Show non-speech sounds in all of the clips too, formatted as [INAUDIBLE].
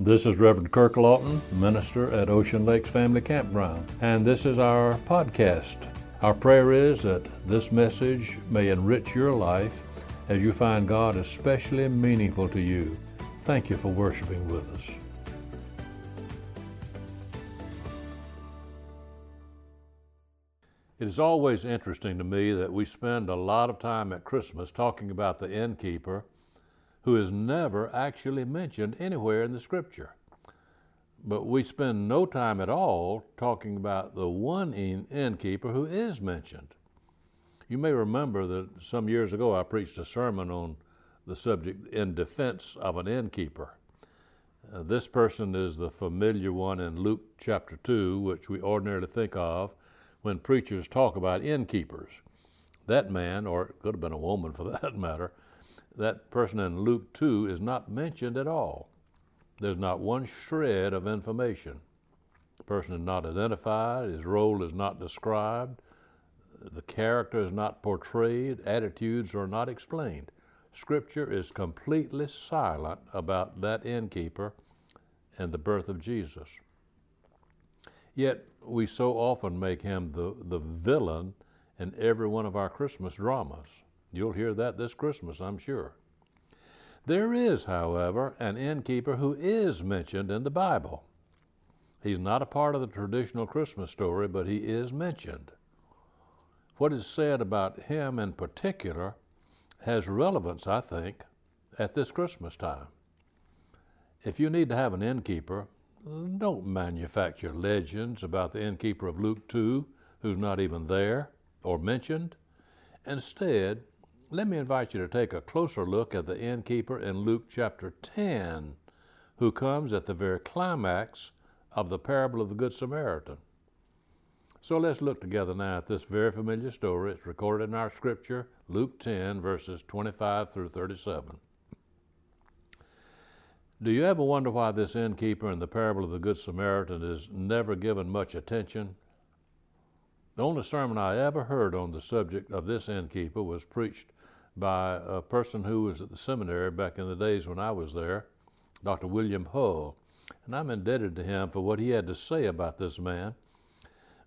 This is Reverend Kirk Lawton, minister at Ocean Lakes Family Campground, and this is our podcast. Our prayer is that this message may enrich your life as you find God especially meaningful to you. Thank you for worshiping with us. It is always interesting to me that we spend a lot of time at Christmas talking about the innkeeper who is never actually mentioned anywhere in the scripture. But we spend no time at all talking about the one innkeeper who is mentioned. You may remember that some years ago I preached a sermon on the subject in defense of an innkeeper. Uh, this person is the familiar one in Luke chapter 2, which we ordinarily think of when preachers talk about innkeepers. That man, or it could have been a woman for [LAUGHS] that matter, that person in Luke 2 is not mentioned at all. There's not one shred of information. The person is not identified, his role is not described, the character is not portrayed, attitudes are not explained. Scripture is completely silent about that innkeeper and the birth of Jesus. Yet we so often make him the, the villain in every one of our Christmas dramas. You'll hear that this Christmas, I'm sure. There is, however, an innkeeper who is mentioned in the Bible. He's not a part of the traditional Christmas story, but he is mentioned. What is said about him in particular has relevance, I think, at this Christmas time. If you need to have an innkeeper, don't manufacture legends about the innkeeper of Luke 2, who's not even there or mentioned. Instead, let me invite you to take a closer look at the innkeeper in Luke chapter 10, who comes at the very climax of the parable of the Good Samaritan. So let's look together now at this very familiar story. It's recorded in our scripture, Luke 10, verses 25 through 37. Do you ever wonder why this innkeeper in the parable of the Good Samaritan is never given much attention? The only sermon I ever heard on the subject of this innkeeper was preached by a person who was at the seminary back in the days when I was there, Dr. William Hull. And I'm indebted to him for what he had to say about this man.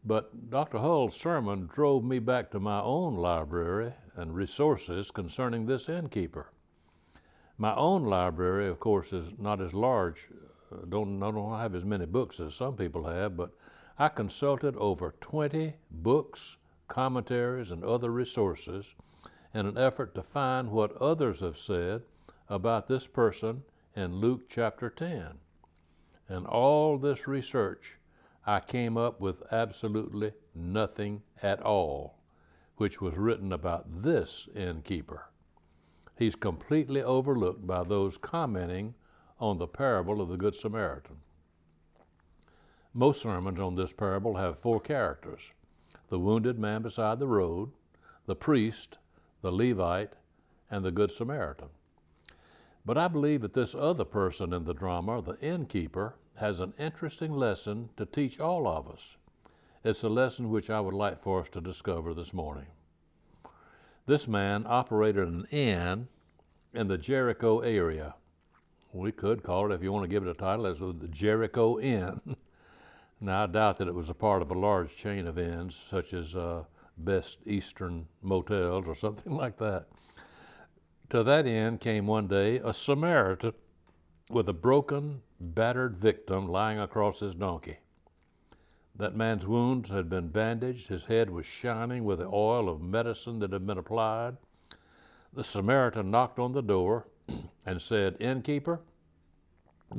But Dr. Hull's sermon drove me back to my own library and resources concerning this innkeeper. My own library, of course, is not as large. Uh, don't, I don't have as many books as some people have, but I consulted over 20 books, commentaries, and other resources in an effort to find what others have said about this person in Luke chapter 10. In all this research, I came up with absolutely nothing at all, which was written about this innkeeper. He's completely overlooked by those commenting on the parable of the Good Samaritan. Most sermons on this parable have four characters the wounded man beside the road, the priest, the Levite, and the Good Samaritan. But I believe that this other person in the drama, the innkeeper, has an interesting lesson to teach all of us. It's a lesson which I would like for us to discover this morning. This man operated an inn in the Jericho area. We could call it, if you want to give it a title, as the Jericho Inn. [LAUGHS] now, I doubt that it was a part of a large chain of inns, such as uh, Best Western motels or [LAUGHS] something like that. To that end came one day a Samaritan with a broken, battered victim lying across his donkey. That man's wounds had been bandaged, his head was shining with the oil of medicine that had been applied. The Samaritan knocked on the door [CLEARS THROAT] and said, Innkeeper,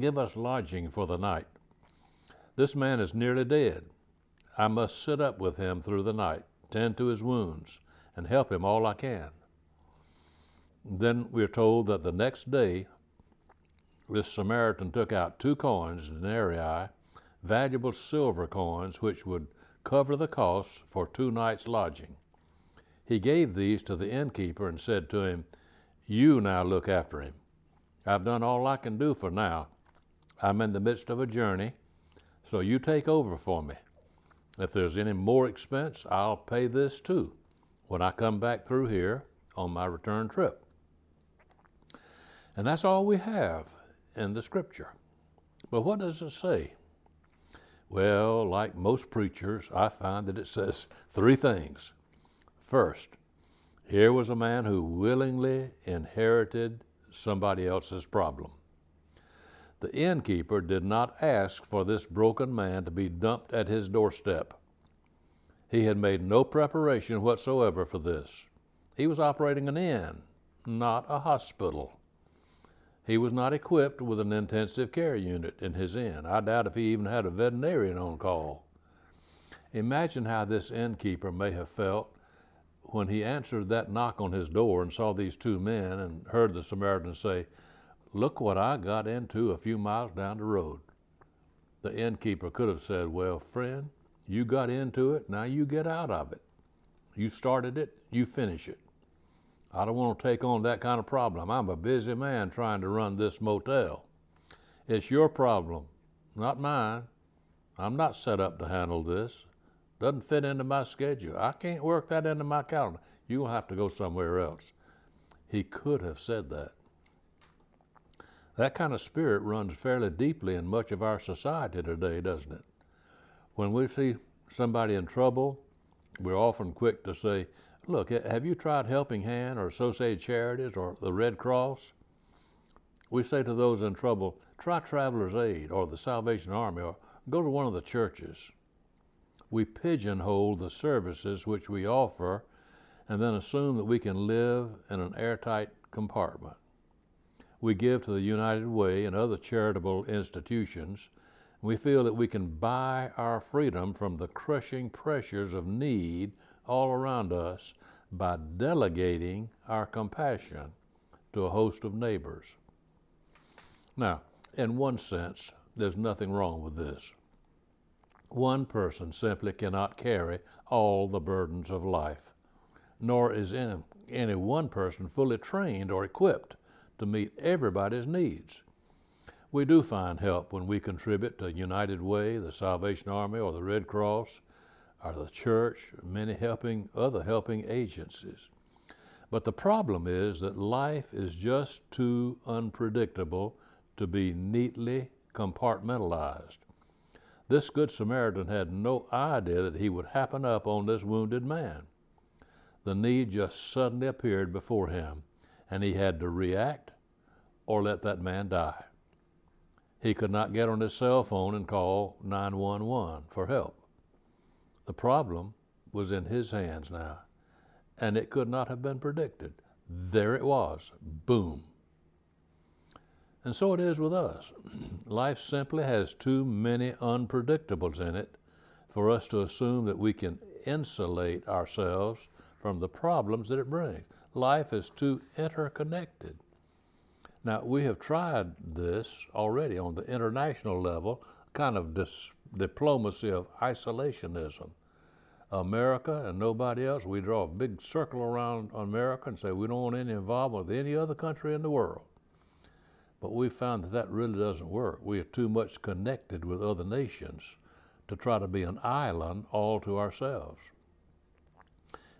give us lodging for the night. This man is nearly dead. I must sit up with him through the night tend to his wounds, and help him all I can. Then we're told that the next day, this Samaritan took out two coins, denarii, valuable silver coins, which would cover the cost for two nights' lodging. He gave these to the innkeeper and said to him, You now look after him. I've done all I can do for now. I'm in the midst of a journey, so you take over for me. If there's any more expense, I'll pay this too when I come back through here on my return trip. And that's all we have in the scripture. But what does it say? Well, like most preachers, I find that it says [LAUGHS] three things. First, here was a man who willingly inherited somebody else's problem. The innkeeper did not ask for this broken man to be dumped at his doorstep. He had made no preparation whatsoever for this. He was operating an inn, not a hospital. He was not equipped with an intensive care unit in his inn. I doubt if he even had a veterinarian on call. Imagine how this innkeeper may have felt when he answered that knock on his door and saw these two men and heard the Samaritan say, Look what I got into a few miles down the road. The innkeeper could have said, Well, friend, you got into it, now you get out of it. You started it, you finish it. I don't want to take on that kind of problem. I'm a busy man trying to run this motel. It's your problem, not mine. I'm not set up to handle this. Doesn't fit into my schedule. I can't work that into my calendar. You'll have to go somewhere else. He could have said that. That kind of spirit runs fairly deeply in much of our society today, doesn't it? When we see somebody in trouble, we're often quick to say, Look, have you tried Helping Hand or Associated Charities or the Red Cross? We say to those in trouble, try Traveler's Aid or the Salvation Army or go to one of the churches. We pigeonhole the services which we offer and then assume that we can live in an airtight compartment. We give to the United Way and other charitable institutions. We feel that we can buy our freedom from the crushing pressures of need all around us by delegating our compassion to a host of neighbors. Now, in one sense, there's nothing wrong with this. One person simply cannot carry all the burdens of life, nor is any, one person fully trained or equipped to meet everybody's needs. We do find help when we contribute to United Way, the Salvation Army, or the Red Cross, or the church, many helping other helping agencies. But the problem is that life is just too unpredictable to be neatly compartmentalized. This Good Samaritan had no idea that he would happen up on this wounded man. The need just suddenly appeared before him, and he had to react or let that man die. He could not get on his cell phone and call 911 for help. The problem was in his hands now, and it could not have been predicted. There it was, boom. And so it is with us. [CLEARS THROAT] Life simply has too many unpredictables in it for us to assume that we can insulate ourselves from the problems that it brings. Life is too interconnected. Now, we have tried this already on the international level, kind of dis- diplomacy of isolationism. America and nobody else, we draw a big circle around America and say we don't want any involvement with any other country in the world. But we found that that really doesn't work. We are too much connected with other nations to try to be an island all to ourselves.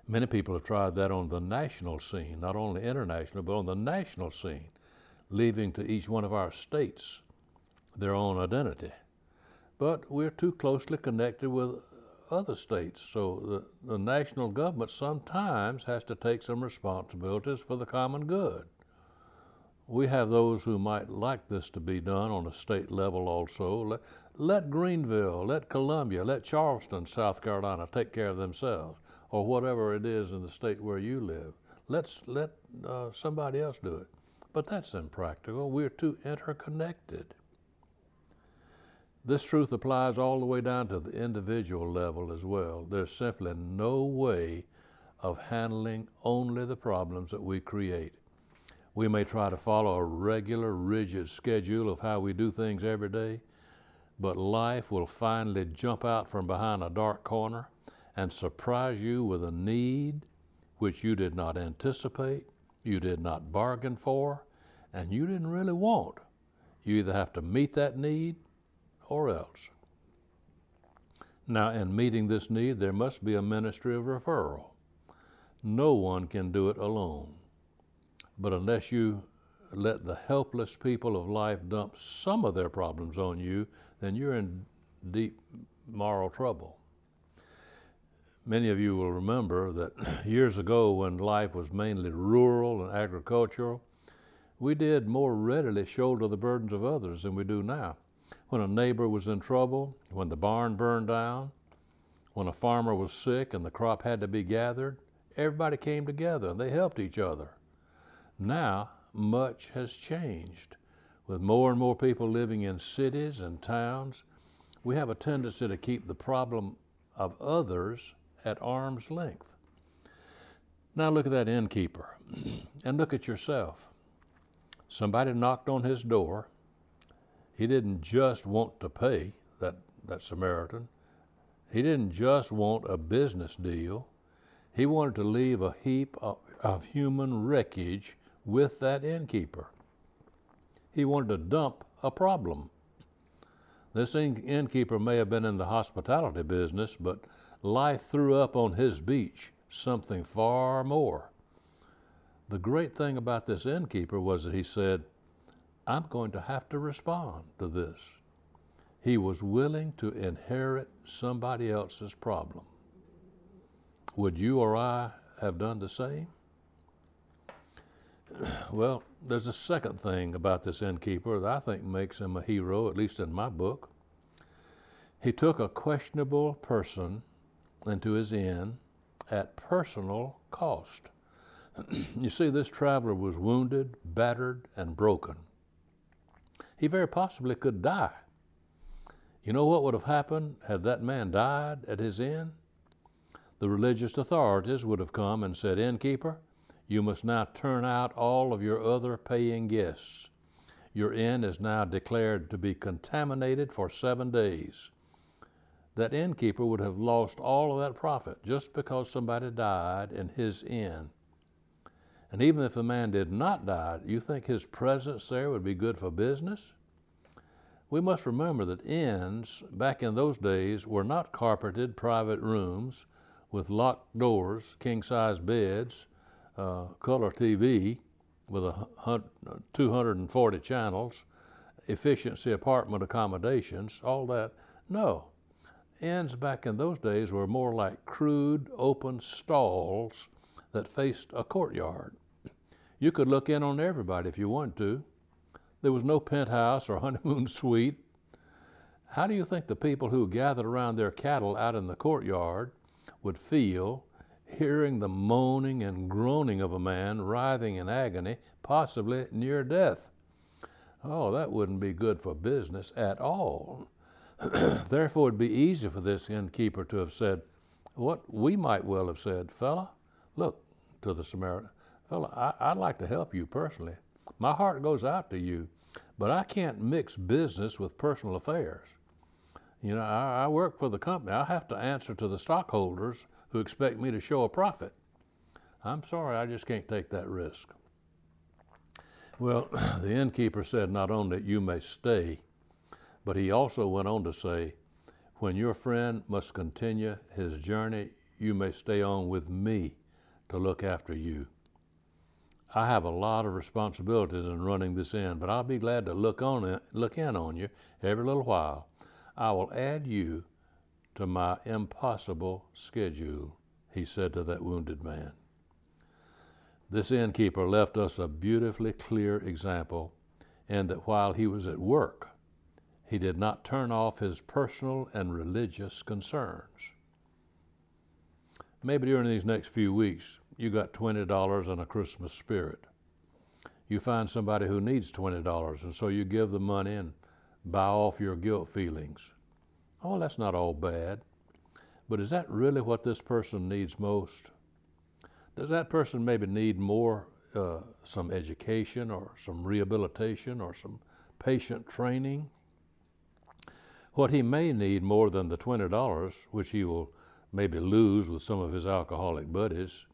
Many people have tried that on the national scene, not only international, but on the national scene, leaving to each one of our states their own identity but we're too closely connected with other states. So the, the national government sometimes has to take some responsibilities for the common good. We have those who might like this to be done on a state level also. Let, let Greenville, let Columbia, let Charleston, South Carolina take care of themselves, or whatever it is in the state where you live. Let's let uh, somebody else do it. But that's impractical. We're too interconnected. This truth applies all the way down to the individual level as well. There's simply no way of handling only the problems that we create. We may try to follow a regular, rigid schedule of how we do things every day, but life will finally jump out from behind a dark corner and surprise you with a need which you did not anticipate, you did not bargain for, and you didn't really want. You either have to meet that need or else. Now, in meeting this need, there must be a ministry of referral. No one can do it alone. But unless you let the helpless people of life dump some of their problems on you, then you're in deep moral trouble. Many of you will remember that [CLEARS THROAT] years ago, when life was mainly rural and agricultural, we did more readily shoulder the burdens of others than we do now. When a neighbor was in trouble, when the barn burned down, when a farmer was sick and the crop had to be gathered, everybody came together and they helped each other. Now, much has changed. With more and more people living in cities and towns, we have a tendency to keep the problem of others at arm's length. Now look at that innkeeper [CLEARS THROAT] and look at yourself. Somebody knocked on his door. He didn't just want to pay, that, that Samaritan. He didn't just want a business deal. He wanted to leave a heap of, of human wreckage with that innkeeper. He wanted to dump a problem. This innkeeper may have been in the hospitality business, but life threw up on his beach something far more. The great thing about this innkeeper was that he said, I'm going to have to respond to this. He was willing to inherit somebody else's problem. Would you or I have done the same? [CLEARS THROAT] Well, there's a second thing about this innkeeper that I think makes him a hero, at least in my book. He took a questionable person into his inn at personal cost. [CLEARS THROAT] you see, this traveler was wounded, battered, and broken. He very possibly could die. You know what would have happened had that man died at his inn? The religious authorities would have come and said, Innkeeper, you must now turn out all of your other paying guests. Your inn is now declared to be contaminated for seven days. That innkeeper would have lost all of that profit just because somebody died in his inn. And even if the man did not die, you think his presence there would be good for business? We must remember that inns back in those days were not carpeted private rooms with locked doors, king size beds, uh, color TV with a 240 channels, efficiency apartment accommodations, all that. No. Inns back in those days were more like crude open stalls that faced a courtyard. You could look in on everybody if you wanted to. There was no penthouse or [LAUGHS] honeymoon suite. How do you think the people who gathered around their cattle out in the courtyard would feel hearing the moaning and groaning of a man writhing in agony, possibly near death? Oh, that wouldn't be good for business at all. [CLEARS THROAT] Therefore, it'd be easy for this innkeeper to have said, what we might well have said, fella, look to the Samaritan, fella, I, would like to help you personally. My heart goes out to you, but I can't mix business with personal affairs. You know, I, I work for the company. I have to answer to the stockholders who expect me to show a profit. I'm sorry, I just can't take that risk. Well, [CLEARS THROAT] the innkeeper said not only that you may stay, but he also went on to say, when your friend must continue his journey, you may stay on with me to look after you. I have a lot of responsibilities in running this inn, but I'll be glad to look on it, look in on you every little while. I will add you to my impossible schedule, he said to that wounded man. This innkeeper left us a beautifully clear example in that while he was at work, he did not turn off his personal and religious concerns. Maybe during these next few weeks, you got $20 and a Christmas spirit. You find somebody who needs $20, and so you give the money and buy off your guilt feelings. Oh, that's not all bad. But is that really what this person needs most? Does that person maybe need more, uh, some education or some rehabilitation or some patient training? What he may need more than the $20, which he will maybe lose with some of his alcoholic buddies,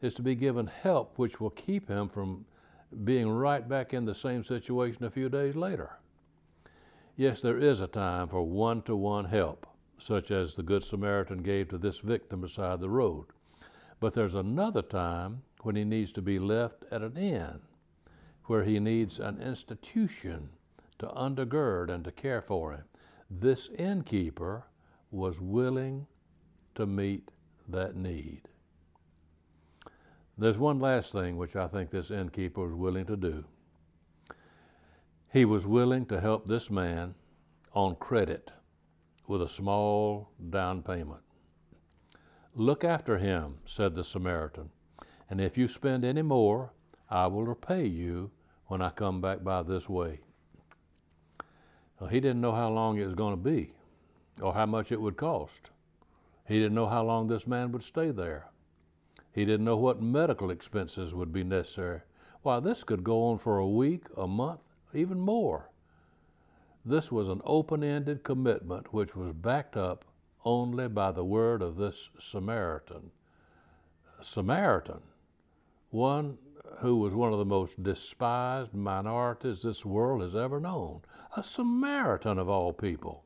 is to be given help which will keep him from being right back in the same situation a few days later. Yes, there is a time for one to one help, such as the Good Samaritan gave to this victim beside the road. But there's another time when he needs to be left at an inn, where he needs an institution to undergird and to care for him. This innkeeper was willing to meet that need. There's one last thing which I think this innkeeper was willing to do. He was willing to help this man on credit with a small down payment. Look after him, said the Samaritan, and if you spend any more, I will repay you when I come back by this way. Well, he didn't know how long it was going to be or how much it would cost. He didn't know how long this man would stay there. He didn't know what medical expenses would be necessary. Why, this could go on for a week, a month, even more. This was an open ended commitment which was backed up only by the word of this Samaritan. Samaritan, one who was one of the most despised minorities this world has ever known, a Samaritan of all people.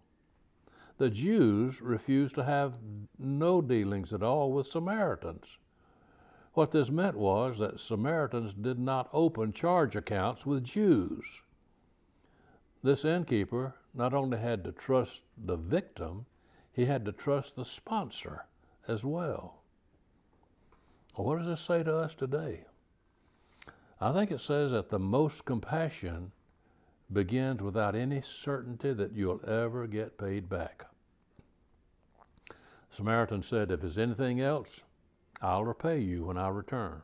The Jews refused to have no dealings at all with Samaritans. What this meant was that Samaritans did not open charge accounts with Jews. This innkeeper not only had to trust the victim, he had to trust the sponsor as well. What does this say to us today? I think it says that the most compassion begins without any certainty that you'll ever get paid back. Samaritan said, If there's anything else, I'll repay you when I return.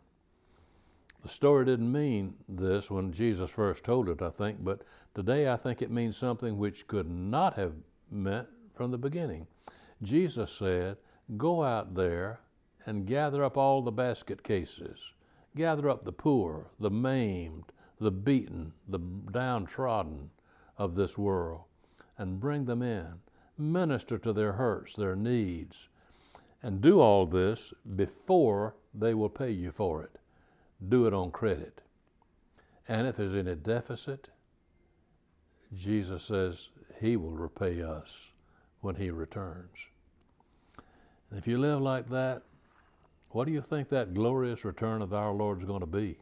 The story didn't mean this when Jesus first told it, I think, but today I think it means something which could not have meant from the beginning. Jesus said, Go out there and gather up all the basket cases Gather up the poor, the maimed, the beaten, the downtrodden of this world, and bring them in. Minister to their hurts, their needs, and do all this before they will pay you for it. Do it on credit. And if there's any deficit, Jesus says he will repay us when he returns. And if you live like that, what do you think that glorious return of our Lord is going to be?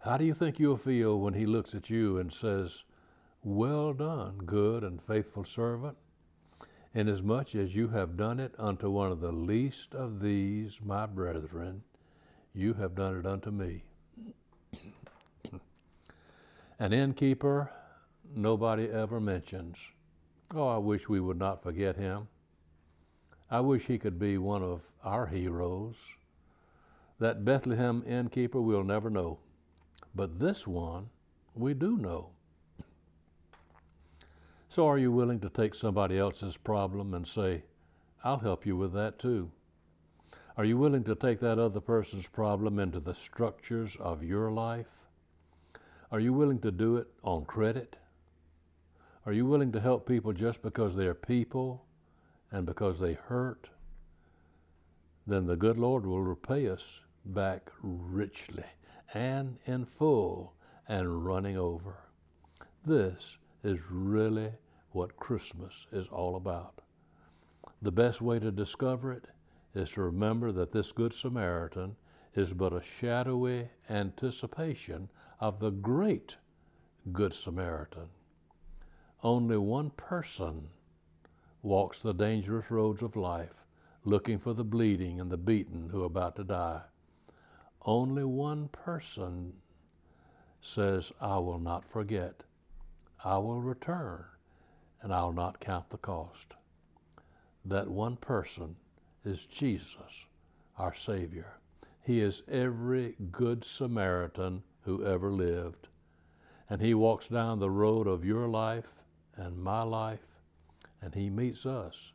How do you think you'll feel when He looks at you and says, Well done, good and faithful servant? Inasmuch as you have done it unto one of the least of these, my brethren, you have done it unto me. An innkeeper nobody ever mentions. Oh, I wish we would not forget him. I wish he could be one of our heroes. That Bethlehem innkeeper we'll never know, but this one we do know. So, are you willing to take somebody else's problem and say, I'll help you with that too? Are you willing to take that other person's problem into the structures of your life? Are you willing to do it on credit? Are you willing to help people just because they're people and because they hurt, then the good Lord will repay us back richly and in full and running over. This is really what Christmas is all about. The best way to discover it is to remember that this Good Samaritan is but a shadowy anticipation of the great Good Samaritan. Only one person walks the dangerous roads of life, looking for the bleeding and the beaten who are about to die. Only one person says, I will not forget. I will return, and I'll not count the cost. That one person is Jesus, our Savior. He is every good Samaritan who ever lived. And He walks down the road of your life and my life and He meets us.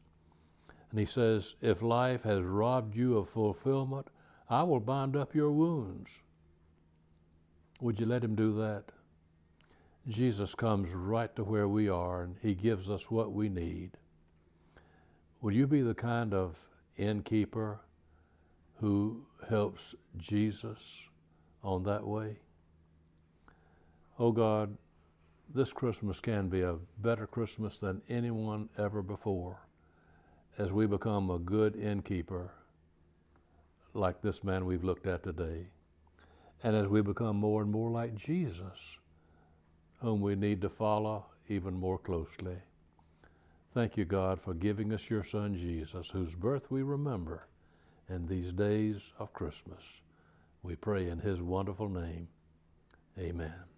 And He says, If life has robbed you of fulfillment, I will bind up your wounds. Would you let Him do that? Jesus comes right to where we are and He gives us what we need. Will you be the kind of innkeeper who helps Jesus on that way? Oh God, this Christmas can be a better Christmas than anyone ever before as we become a good innkeeper like this man we've looked at today. and as we become more and more like Jesus, whom we need to follow even more closely. Thank you, God, for giving us your Son Jesus, whose birth we remember in these days of Christmas. We pray in his wonderful name. Amen.